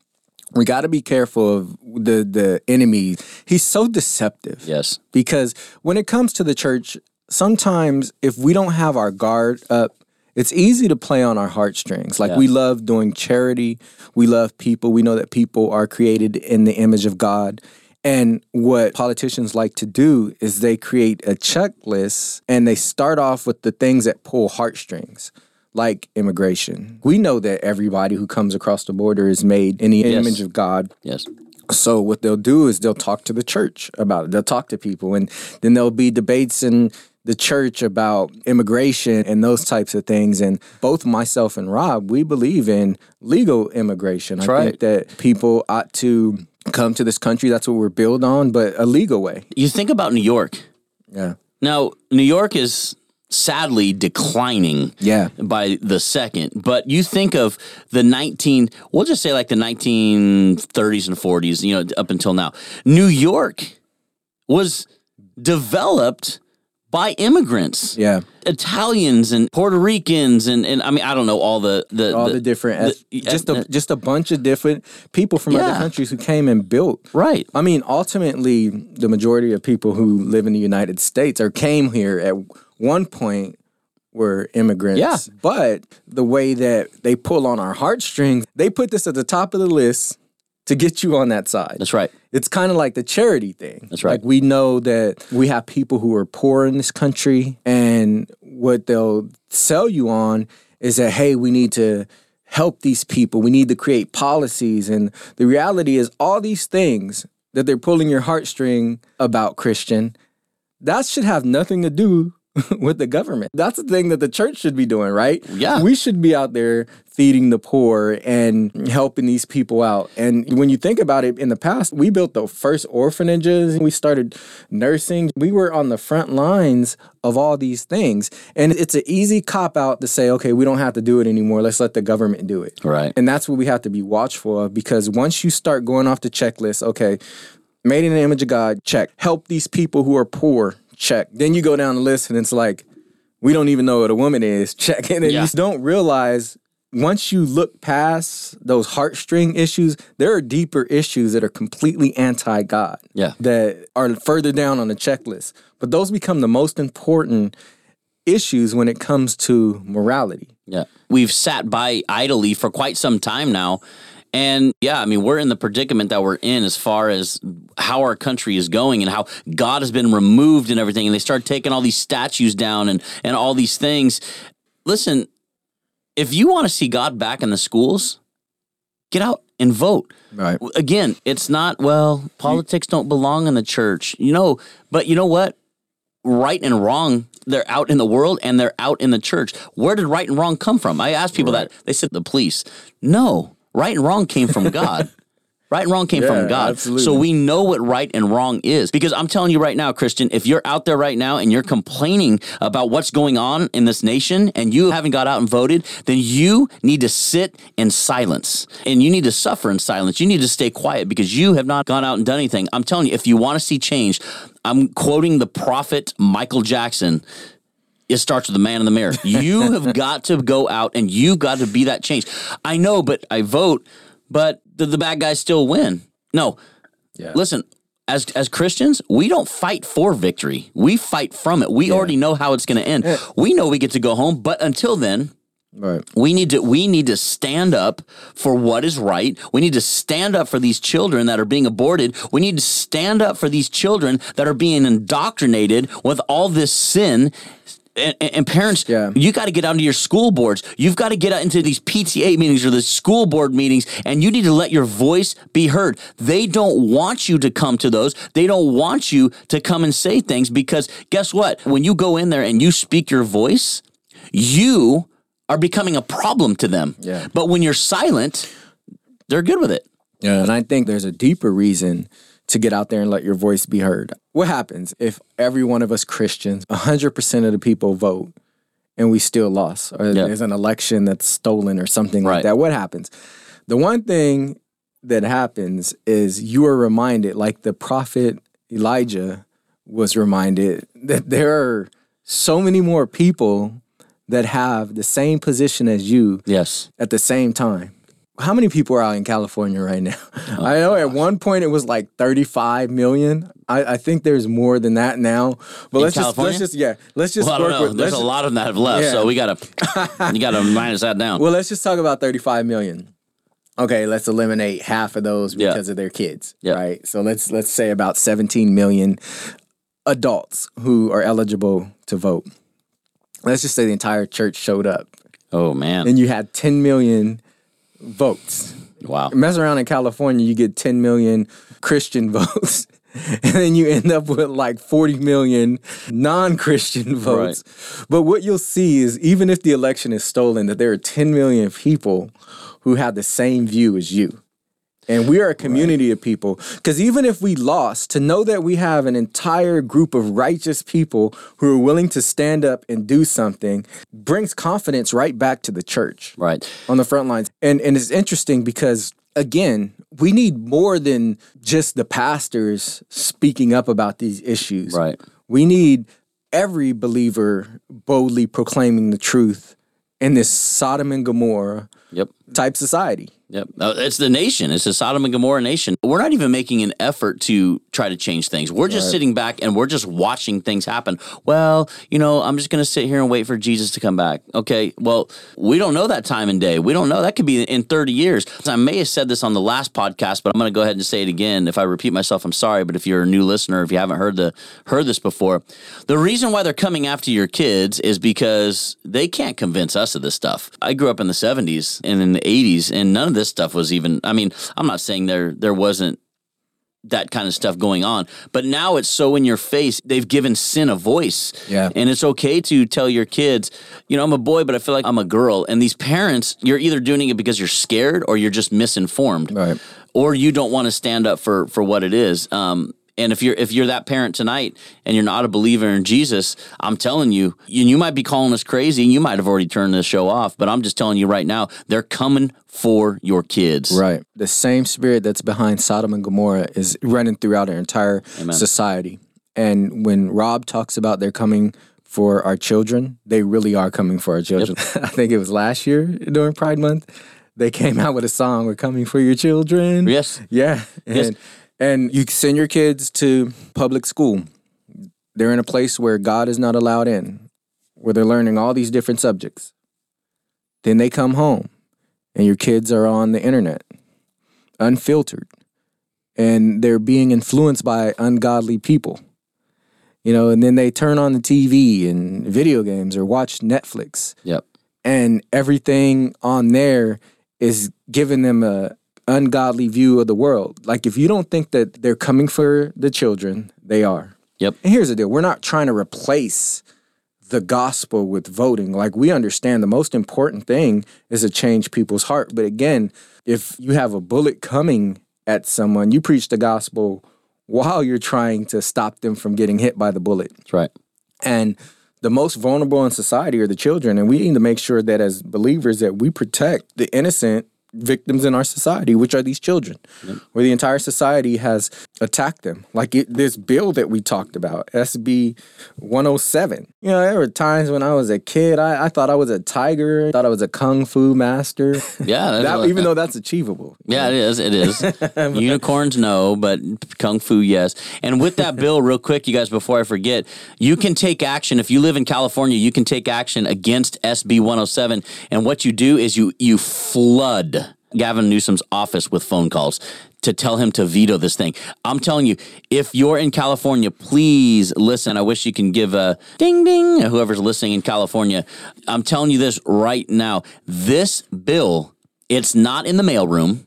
we got to be careful of the the enemy. He's so deceptive. Yes. Because when it comes to the church, sometimes if we don't have our guard up, it's easy to play on our heartstrings. Like Yeah. we love doing charity, we love people. We know that people are created in the image of God. And what politicians like to do is they create a checklist and they start off with the things that pull heartstrings, like immigration. We know that everybody who comes across the border is made in the Yes. image of God. Yes. So what they'll do is they'll talk to the church about it. They'll talk to people, and then there'll be debates in the church about immigration and those types of things. And both myself and Rob, we believe in legal immigration. I right. think that people ought to come to this country. That's what we're built on, but a legal way. You think about New York. Yeah. Now, New York is sadly declining Yeah. by the second, but you think of the 19, we'll just say like the 1930s and 40s, you know, up until now. New York was developed by immigrants. Yeah. Italians and Puerto Ricans and, and I mean I don't know all the the, All the, different, the- just a just a bunch of different people from other countries who came and built. right I mean, ultimately, the majority of people who live in the United States or came here at one point were immigrants. Yeah. But the way that they pull on our heartstrings, they put this at the top of the list to get you on that side. That's right. It's kind of like the charity thing. That's right. Like we know that we have people who are poor in this country, and what they'll sell you on is that, hey, we need to help these people. We need to create policies. And the reality is, all these things that they're pulling your heartstring about, Christian, that should have nothing to do with the government. That's the thing that the church should be doing, right? Yeah. We should be out there feeding the poor and helping these people out. And when you think about it, in the past, we built the first orphanages, we started nursing. We were on the front lines of all these things. And it's an easy cop out to say, okay, we don't have to do it anymore. Let's let the government do it. Right. And that's what we have to be watchful of because once you start going off the checklist, okay, made in the image of God, check. Help these people who are poor, check. Then you go down the list and it's like, we don't even know what a woman is, check. And then Yeah. you don't realize once you look past those heartstring issues, there are deeper issues that are completely anti God. Yeah. That are further down on the checklist. But those become the most important issues when it comes to morality. Yeah. We've sat by idly for quite some time now. And yeah, I mean, we're in the predicament that we're in as far as how our country is going and how God has been removed and everything. And they start taking all these statues down and, and all these things. Listen, if you want to see God back in the schools, get out and vote. Right. Again, it's not, well, politics don't belong in the church. You know, but you know what? right and wrong they're out in the world and they're out in the church where did right and wrong come from i asked people that they said the police no right and wrong came from god. Right and wrong came Yeah, from god absolutely. so we know what right and wrong is. Because i'm telling you right now christian if you're out there right now and you're complaining about what's going on in this nation and you haven't got out and voted then you need to sit in silence. And you need to suffer in silence. You need to stay quiet because you have not gone out and done anything. I'm telling you if you want to see change i'm quoting the prophet michael jackson it starts with the man in the mirror. You have got to go out and you got to be that change. I know, but I vote, but the, the bad guys still win. No, Yeah. listen. As as Christians, we don't fight for victory. We fight from it. We already know how it's going to end. We know we get to go home, but until then, Right. we need to we need to stand up for what is right. We need to stand up for these children that are being aborted. We need to stand up for these children that are being indoctrinated with all this sin. And, and- parents, Yeah. you got to get out into your school boards. You've got to get out into these PTA meetings or the school board meetings, and you need to let your voice be heard. They don't want you to come to those. They don't want you to come and say things because guess what? When you go in there and you speak your voice, you are becoming a problem to them. Yeah. But when you're silent, they're good with it. Yeah, and I think there's a deeper reason to get out there and let your voice be heard. What happens if every one of us Christians, 100% of the people vote and we still lost or Yeah. there's an election that's stolen or something Right. like that? What happens? The one thing that happens is you are reminded like the prophet Elijah was reminded that there are so many more people that have the same position as you Yes. at the same time. How many people are out in California right now? Oh, I know at one point it was like 35 million. I, I think there's more than that now. But let's California? just let's just yeah, let's just Well, work with There's a lot of them that have left, Yeah. so we gotta you gotta minus that down. Well, let's just talk about 35 million. Okay, let's eliminate half of those Yeah. because of their kids, Yeah. right? So let's let's say about 17 million adults who are eligible to vote. Let's just say the entire church showed up oh man. and you had 10 million votes. wow. mess around in California, you get 10 million Christian votes. And then you end up with like 40 million non Christian votes. But what you'll see is even if the election is stolen, that there are 10 million people who have the same view as you. And we are a community of people. Because even if we lost, to know that we have an entire group of righteous people who are willing to stand up and do something brings confidence right back to the church Right. on the front lines. And and it's interesting because again, we need more than just the pastors speaking up about these issues. Right. We need every believer boldly proclaiming the truth in this Sodom and Gomorrah Yep. type society. Yep. Uh, It's the nation. It's the Sodom and Gomorrah nation. We're not even making an effort to try to change things. We're just sitting back and we're just watching things happen. Well, you know, I'm just going to sit here and wait for Jesus to come back. Okay. Well, we don't know that time and day. We don't know. That could be in 30 years. I may have said this on the last podcast, but I'm going to go ahead and say it again. If I repeat myself, I'm sorry. But if you're a new listener, if you haven't heard the heard this before, the reason why they're coming after your kids is because they can't convince us of this stuff. I grew up in the 70s and in the 80s, and none of this stuff was even. I mean, I'm not saying there there wasn't that kind of stuff going on. But now it's so in your face. They've given sin a voice. Yeah. And it's okay to tell your kids, you know, I'm a boy, but I feel like I'm a girl. And these parents, you're either doing it because you're scared or you're just misinformed. Right. Or you don't want to stand up for for what it is. Um and if you're if you're that parent tonight and you're not a believer in Jesus, I'm telling you, you, you might be calling us crazy and you might have already turned this show off, but I'm just telling you right now, they're coming for your kids. Right. The same spirit that's behind Sodom and Gomorrah is running throughout our entire society. And when Rob talks about they're coming for our children, they really are coming for our children. I think it was last year during Pride Month. They came out with a song, We're coming for your children. Yes. Yeah. And, Yes. And you send your kids to public school. They're in a place where God is not allowed in, where they're learning all these different subjects. Then they come home and your kids are on the internet, unfiltered, and they're being influenced by ungodly people. You know, and then they turn on the TV and video games or watch Netflix Yep. and everything on there is giving them a ungodly view of the world. Like if you don't think that they're coming for the children, they are. Yep. And here's the deal: we're not trying to replace the gospel with voting. Like we understand the most important thing is to change people's heart. But again, if you have a bullet coming at someone, you preach the gospel while you're trying to stop them from getting hit by the bullet. That's right. And the most vulnerable in society are the children. And we need to make sure that as believers that we protect the innocent victims in our society, which are these children, where the entire society has attacked them. Like it, this bill that we talked about, SB 107. You know, there were times when I was a kid, I, I thought I was a tiger, thought I was a kung fu master. Yeah. that, even though that's achievable. Yeah, it is. It is. Unicorns, no, but kung fu, yes. And with that bill, real quick, you guys, before I forget, you can take action. If you live in California, you can take action against SB 107. And what you do is you you flood Gavin Newsom's office with phone calls to tell him to veto this thing. I'm telling you, if you're in California, please listen. I wish you can give a ding ding whoever's listening in California. I'm telling you this right now. This bill, it's not in the mailroom.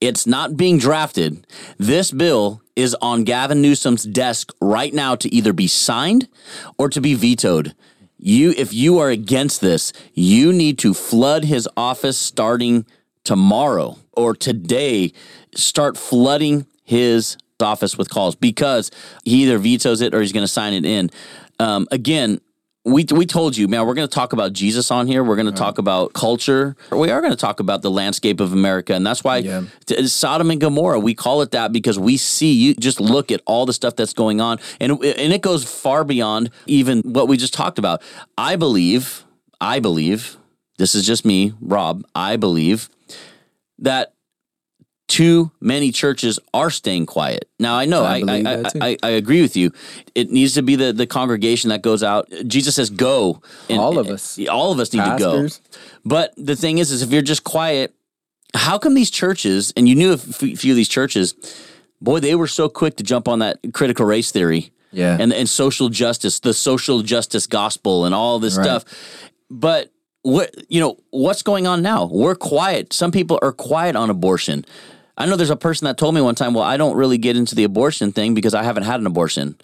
It's not being drafted. This bill is on Gavin Newsom's desk right now to either be signed or to be vetoed. You if you are against this, you need to flood his office starting tomorrow or today. Start flooding his office with calls because he either vetoes it or he's going to sign it in. Um, again, we we told you, man, we're going to talk about Jesus on here. We're going to talk about culture. We are going to talk about the landscape of America, and that's why Yeah. t- Sodom and Gomorrah. We call it that because we see you just look at all the stuff that's going on, and and it goes far beyond even what we just talked about. I believe, I believe, this is just me, Rob. I believe that too many churches are staying quiet. Now I know I I I, I. I, agree with you. It needs to be the, the congregation that goes out. Jesus says go. And- All of us. All of us need Pastors. to go. But the thing is, is if you're just quiet, how come these churches, and you knew a few of these churches, boy, they were so quick to jump on that critical race theory Yeah. and, and social justice, the social justice gospel and all this Right. stuff. But what you know, what's going on now? We're quiet. Some people are quiet on abortion. I know there's a person that told me one time, well, I don't really get into the abortion thing because I haven't had an abortion.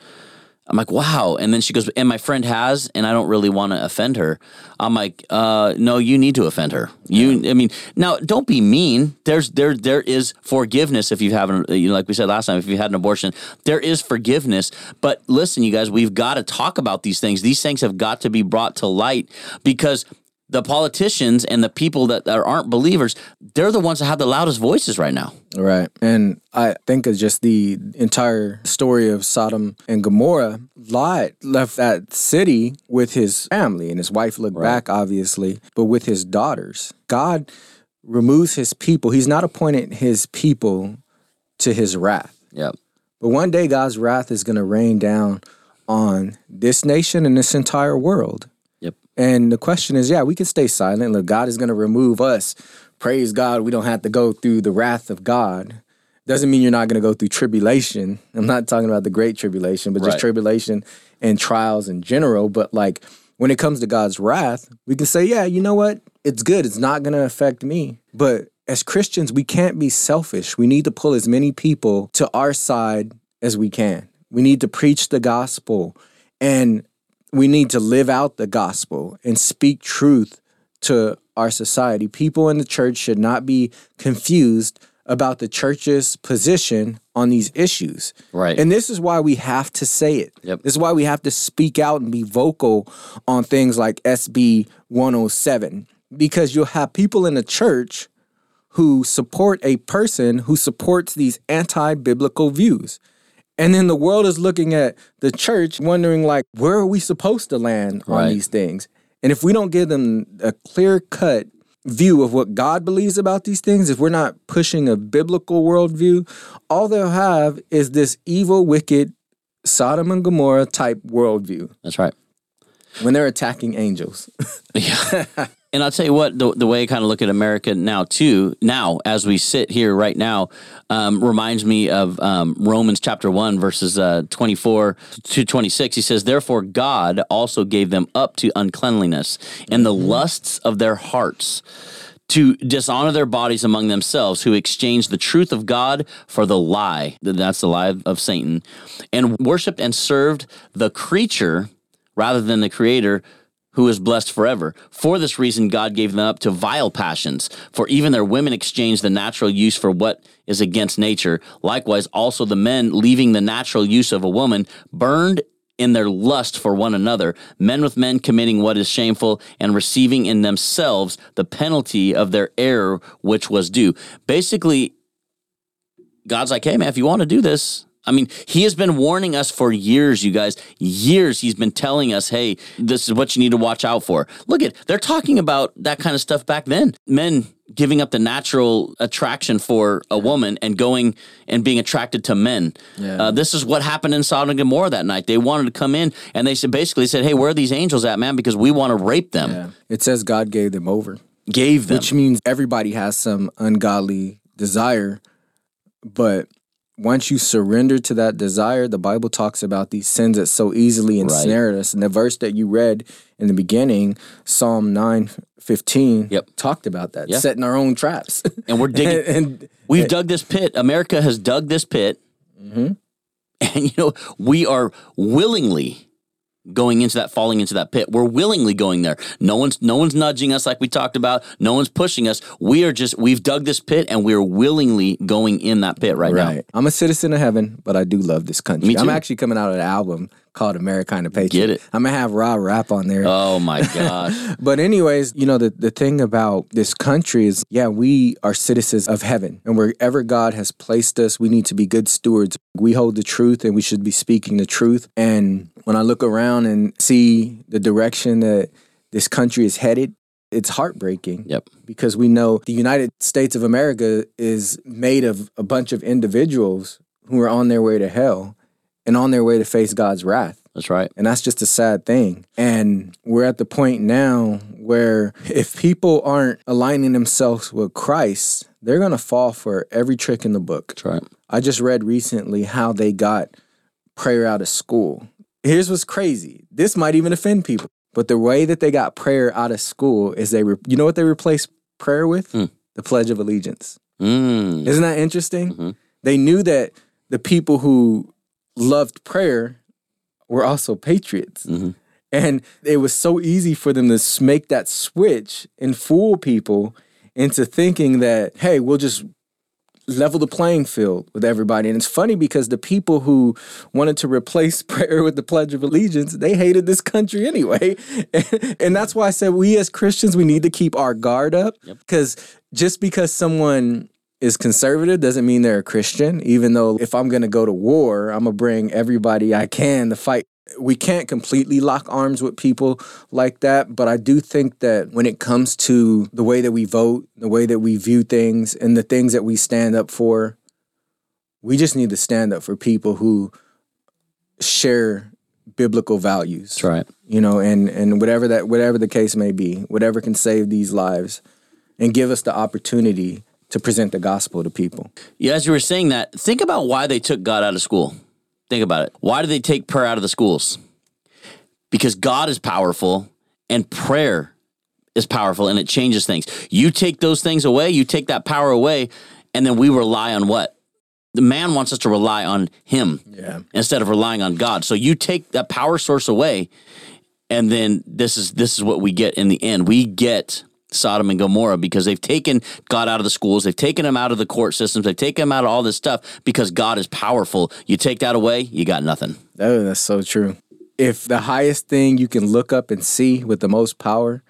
I'm like, wow. And then she goes, and my friend has, and I don't really want to offend her. I'm like, uh, no, you need to offend her. You, I mean, now don't be mean. There's there there is forgiveness if you haven't, you know, like we said last time, if you had an abortion, there is forgiveness. But listen, you guys, we've got to talk about these things. These things have got to be brought to light because the politicians and the people that, that aren't believers, they're the ones that have the loudest voices right now. Right. And I think of just the entire story of Sodom and Gomorrah. Lot left that city with his family, and his wife looked back, obviously, but with his daughters. God removes his people. He's not appointed his people to his wrath. Yep. But one day God's wrath is going to rain down on this nation and this entire world. And the question is, yeah, we can stay silent. Look, God is going to remove us. Praise God, we don't have to go through the wrath of God. Doesn't mean you're not going to go through tribulation. I'm not talking about the great tribulation, but just tribulation and trials in general. But like when it comes to God's wrath, we can say, yeah, you know what? It's good. It's not going to affect me. But as Christians, we can't be selfish. We need to pull as many people to our side as we can. We need to preach the gospel and we need to live out the gospel and speak truth to our society. People in the church should not be confused about the church's position on these issues. Right. And this is why we have to say it. Yep. This is why we have to speak out and be vocal on things like SB 107 because you'll have people in the church who support a person who supports these anti-biblical views. And then the world is looking at the church wondering like where are we supposed to land on Right. these things? And if we don't give them a clear-cut view of what God believes about these things, if we're not pushing a biblical worldview, all they'll have is this evil, wicked Sodom and Gomorrah type worldview That's right. When they're attacking angels. Yeah. and I'll tell you what, the, the way I kind of look at America now, too, now as we sit here right now, um, reminds me of um, Romans chapter 1, verses uh, 24 to 26. He says, Therefore, God also gave them up to uncleanliness and the lusts of their hearts. To dishonor their bodies among themselves, who exchanged the truth of God for the lie. That's the lie of Satan. And worshiped and served the creature rather than the creator who is blessed forever. For this reason, God gave them up to vile passions, for even their women exchanged the natural use for what is against nature. Likewise, also the men, leaving the natural use of a woman, burned in their lust for one another, men with men committing what is shameful and receiving in themselves the penalty of their error which was due. Basically, God's like, hey, man, if you want to do this, I mean, he has been warning us for years, you guys. Years he's been telling us, hey, this is what you need to watch out for. Look at, they're talking about that kind of stuff back then. Men giving up the natural attraction for a woman and going and being attracted to men. Yeah. Uh, this is what happened in Sodom and Gomorrah that night. They wanted to come in and they said, basically said, hey, where are these angels at, man? Because we want to rape them. It says God gave them over. Gave them. which means everybody has some ungodly desire but once you surrender to that desire the bible talks about these sins that so easily ensnared us and the verse that you read in the beginning psalm 9 15 Yep. talked about that Yeah. setting our own traps and we're digging. and We've dug this pit. America has dug this pit. Mm-hmm. And, you know, we are willingly going into that, falling into that pit. We're willingly going there. No one's, no one's nudging us like we talked about. No one's pushing us. We are just, we've dug this pit and we're willingly going in that pit right, now. i'm a citizen of heaven but i do love this country i'm actually coming out of an album called americana patriot Get it. i'm gonna have raw rap on there Oh my gosh. But anyways, you know, the, the thing about this country is, yeah, we are citizens of heaven. And wherever God has placed us, we need to be good stewards. We hold the truth and we should be speaking the truth. And when I look around and see the direction that this country is headed, it's heartbreaking yep. because we know the United States of America is made of a bunch of individuals who are on their way to hell and on their way to face God's wrath. That's right. And that's just a sad thing. And we're at the point now where if people aren't aligning themselves with Christ, they're going to fall for every trick in the book. That's right. I just read recently how they got prayer out of school. Here's what's crazy. This might even offend people. But the way that they got prayer out of school is they, re- you know what they replaced prayer with? Hmm. The Pledge of Allegiance. Mm. Isn't that interesting? Mhm. They knew that the people who loved prayer were also patriots. Mhm. And it was so easy for them to make that switch and fool people into thinking that, hey, we'll just level the playing field with everybody. And it's funny because the people who wanted to replace prayer with the Pledge of Allegiance, they hated this country anyway. And, that's why I said we as Christians, we need to keep our guard up because just because someone is conservative doesn't mean they're a Christian, even though if I'm going to go to war, I'm going to bring everybody I can to fight we can't completely lock arms with people like that, but I do think that when it comes to the way that we vote, the way that we view things, and the things that we stand up for, we just need to stand up for people who share biblical values. That's right. You know, and and whatever that whatever the case may be, whatever can save these lives and give us the opportunity to present the gospel to people. Yeah, as you were saying that, think about why they took God out of school. Think about it. Why did they take prayer out of the schools? Because God is powerful and prayer is powerful and it changes things. You take those things away, you take that power away, and then we rely on what? The man wants us to rely on him Yeah. instead of relying on God. So you take that power source away, and then this is this is what we get in the end. We get Sodom and Gomorrah because they've taken God out of the schools, they've taken him out of the court systems, they've taken him out of all this stuff because God is powerful. You take that away, you got nothing. Oh, that's so true. If the highest thing you can look up and see with the most power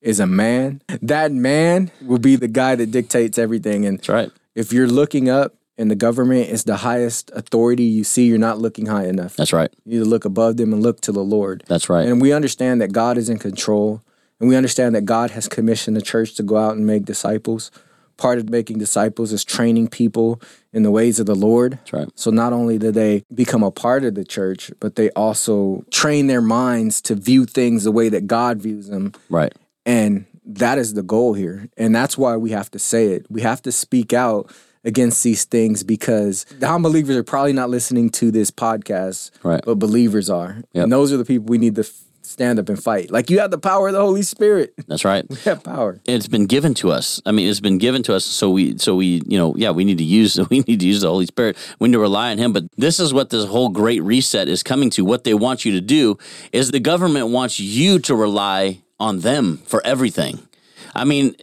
is a man, that man will be the guy that dictates everything. And That's right. if you're looking up and the government is the highest authority you see, you're not looking high enough. That's right. You need to look above them and look to the Lord. That's right. And we understand that God is in control. And we understand that God has commissioned the church to go out and make disciples. Part of making disciples is training people in the ways of the Lord. Right. So not only do they become a part of the church, but they also train their minds to view things the way that God views them. Right. And that is the goal here. And that's why we have to say it. We have to speak out against these things because non believers are probably not listening to this podcast, Right. but believers are. Yep. And those are the people we need to stand up and fight. Like you have the power of the Holy Spirit. That's right. We have power. It's been given to us. I mean, it's been given to us. So we, so we, you know, yeah, we need to use, we need to use the Holy Spirit. We need to rely on Him. But this is what this whole great reset is coming to. What they want you to do is the government wants you to rely on them for everything. I mean,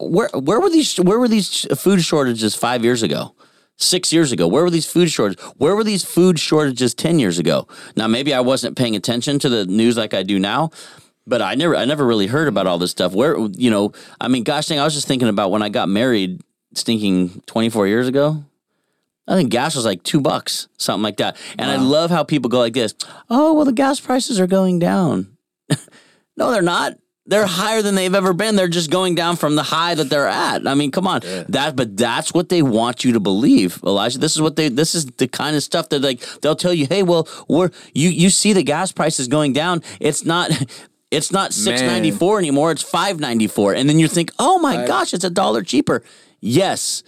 where where were these where were these food shortages five years ago? Six years ago, where were these food shortages? Where were these food shortages ten years ago? Now, maybe I wasn't paying attention to the news like I do now, but I never, I never really heard about all this stuff. Where, you know, I mean, gosh dang, I was just thinking about when I got married, stinking twenty four years ago. I think gas was like two bucks, something like that. And I love how people go like this. Oh, well, the gas prices are going down. no, they're not. They're higher than they've ever been. They're just going down from the high that they're at. I mean, come on. That but that's what they want you to believe, Elijah. This is what they this is the kind of stuff that like they'll tell you, "Hey, well, we're you you see the gas prices going down. It's not it's not 694 anymore. It's 594." And then you think, "Oh my gosh, it's a dollar cheaper." Yes.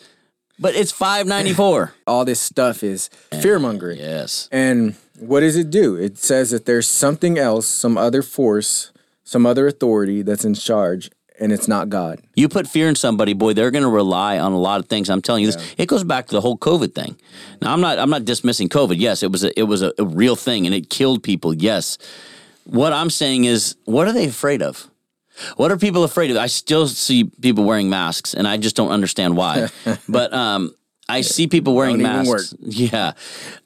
But it's 594. All this stuff is fear mongering. yes. And what does it do? It says that there's something else, some other force, some other authority that's in charge, and it's not God. You put fear in somebody, boy, they're going to rely on a lot of things. I'm telling you this. It goes back to the whole COVID thing. Now, I'm not I'm not dismissing COVID. Yes, it was a, it was a, a real thing and it killed people. Yes. What I'm saying is, what are they afraid of? What are people afraid of? I still see people wearing masks, and I just don't understand why. but um, I see people wearing masks. Yeah,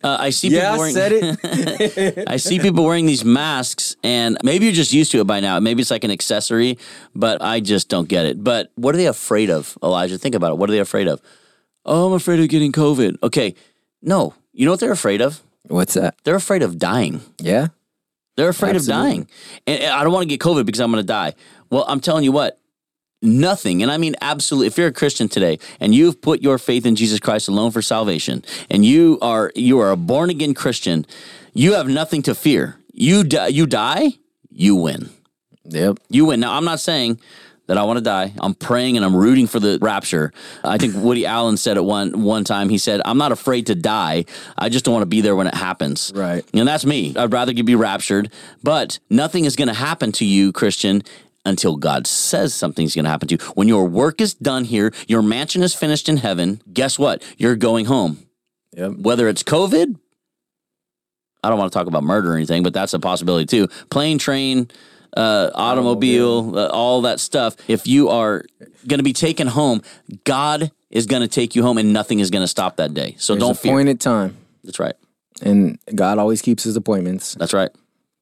uh, I see Yeah, people wearing. said it. I see people wearing these masks, and maybe you're just used to it by now. Maybe it's like an accessory, but I just don't get it. But what are they afraid of, Elijah? Think about it. What are they afraid of? Oh, I'm afraid of getting COVID. Okay, no. You know what they're afraid of? What's that? They're afraid of dying. Yeah. They're afraid Absolutely. of dying. And I don't want to get COVID because I'm going to die. Well, I'm telling you what, nothing, and I mean absolutely, if you're a Christian today and you've put your faith in Jesus Christ alone for salvation, and you are you are a born again Christian, you have nothing to fear. You die, you die, you win. Yep. You win. Now, I'm not saying that I want to die. I'm praying and I'm rooting for the rapture. I think Woody Allen said it one one time. He said, "I'm not afraid to die. I just don't want to be there when it happens." Right. And that's me. I'd rather you be raptured, but nothing is going to happen to you, Christian. Until God says something's going to happen to you. When your work is done here, your mansion is finished in heaven, guess what? You're going home. Yep. Whether it's COVID, I don't want to talk about murder or anything, but that's a possibility too. Plane, train, uh, automobile, uh, all that stuff. If you are going to be taken home, God is going to take you home, and nothing is going to stop that day. So There's don't fear. appointed time. That's right. And God always keeps his appointments. That's right.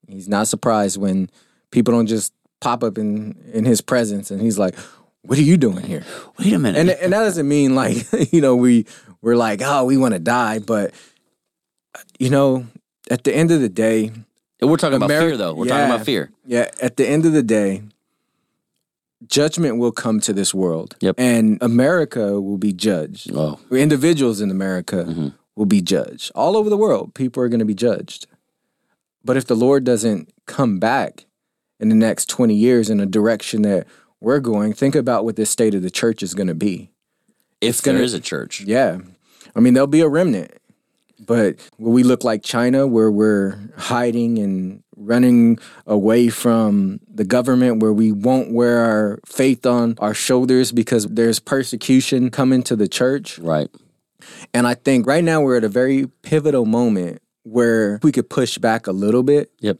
He's not surprised when people don't just pop up in in his presence and he's like, "What are you doing here?" Wait a minute. And and that doesn't mean like, you know, we we're like, "Oh, we want to die," but you know, at the end of the day, We're talking about fear, though. We're talking about fear. Yeah, at the end of the day, judgment will come to this world. Yep. And America will be judged. Oh, Individuals in America Mm-hmm. will be judged. All over the world, people are going to be judged. But if the Lord doesn't come back in the next 20 years in a direction that we're going, think about what this state of the church is going to be. if gonna- there is a church, Yeah. I mean, there'll be a remnant. But will we look like China where we're hiding and running away from the government where we won't wear our faith on our shoulders because there's persecution coming to the church? right? And I think right now we're at a very pivotal moment where we could push back a little bit Yep.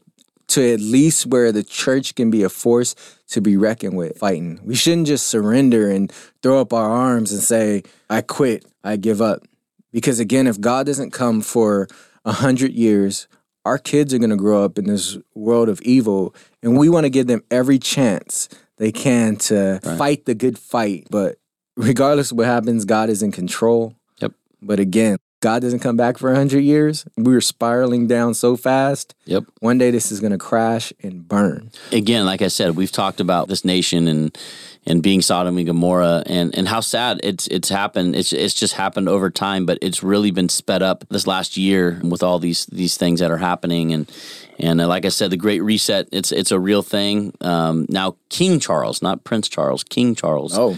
To at least where the church can be a force to be reckoned with fighting. We shouldn't just surrender and throw up our arms and say, I quit, I give up. Because again, if God doesn't come for a hundred years, our kids are gonna grow up in this world of evil, and we want to give them every chance they can to fight the good fight. But regardless of what happens, God is in control. Yep. But again, God doesn't come back for a hundred years. We were spiraling down so fast. Yep. One day this is gonna crash and burn. again, like I said, we've talked about this nation and and being Sodom and Gomorrah and and how sad it's it's happened. It's it's just happened over time, but it's really been sped up this last year with all these these things that are happening and and uh, like I said, the Great Reset. It's it's a real thing. Um, now, King Charles, not Prince Charles, King Charles. Oh,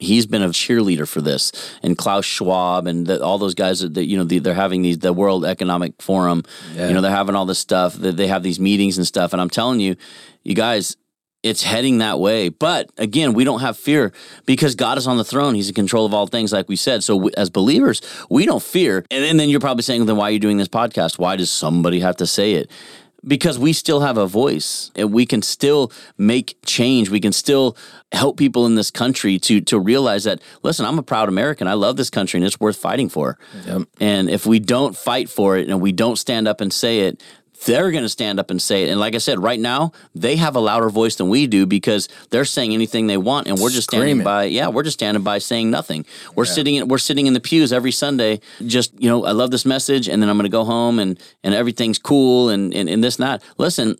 he's been a cheerleader for this and klaus schwab and the, all those guys that, you know the, they're having these the world economic forum you know they're having all this stuff that they have these meetings and stuff and i'm telling you you guys it's heading that way. But again we don't have fear because god is on the throne. He's in control of all things like we said. So we, as believers we don't fear. And, and then you're probably saying then why are you doing this podcast? Why does somebody have to say it because we still have a voice and we can still make change. We can still help people in this country to to realize that listen i'm a proud american. I love this country and it's worth fighting for. And if we don't fight for it and we don't stand up and say it they're going to stand up and say it. And like i said right now they have a louder voice than we do because they're saying anything they want and we're just standing by yeah we're just standing by saying nothing. We're sitting in we're sitting in the pews every sunday just you know i love this message and then i'm going to go home and and everything's cool and and, and this and that. Listen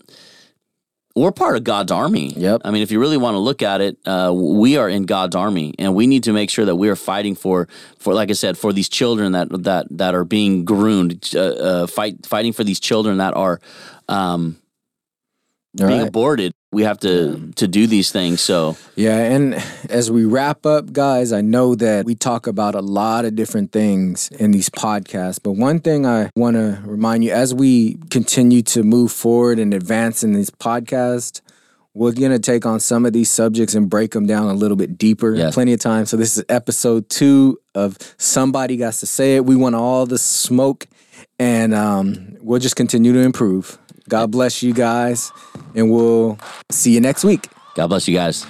we're part of God's army. Yep. I mean, if you really want to look at it, uh, we are in God's army, and we need to make sure that we are fighting for, for like I said, for these children that that that are being groomed, uh, uh, fight fighting for these children that are um, all being right. aborted. We have to to do these things. So Yeah, and as we wrap up, guys, I know that we talk about a lot of different things in these podcasts, but one thing I want to remind you as we continue to move forward and advance in these podcasts, we're going to take on some of these subjects and break them down a little bit deeper. Yes. Plenty of time. So, this is episode two of Somebody Got to Say It. We want all the smoke, and um, we'll just continue to improve. God bless you guys, and we'll see you next week. God bless you guys.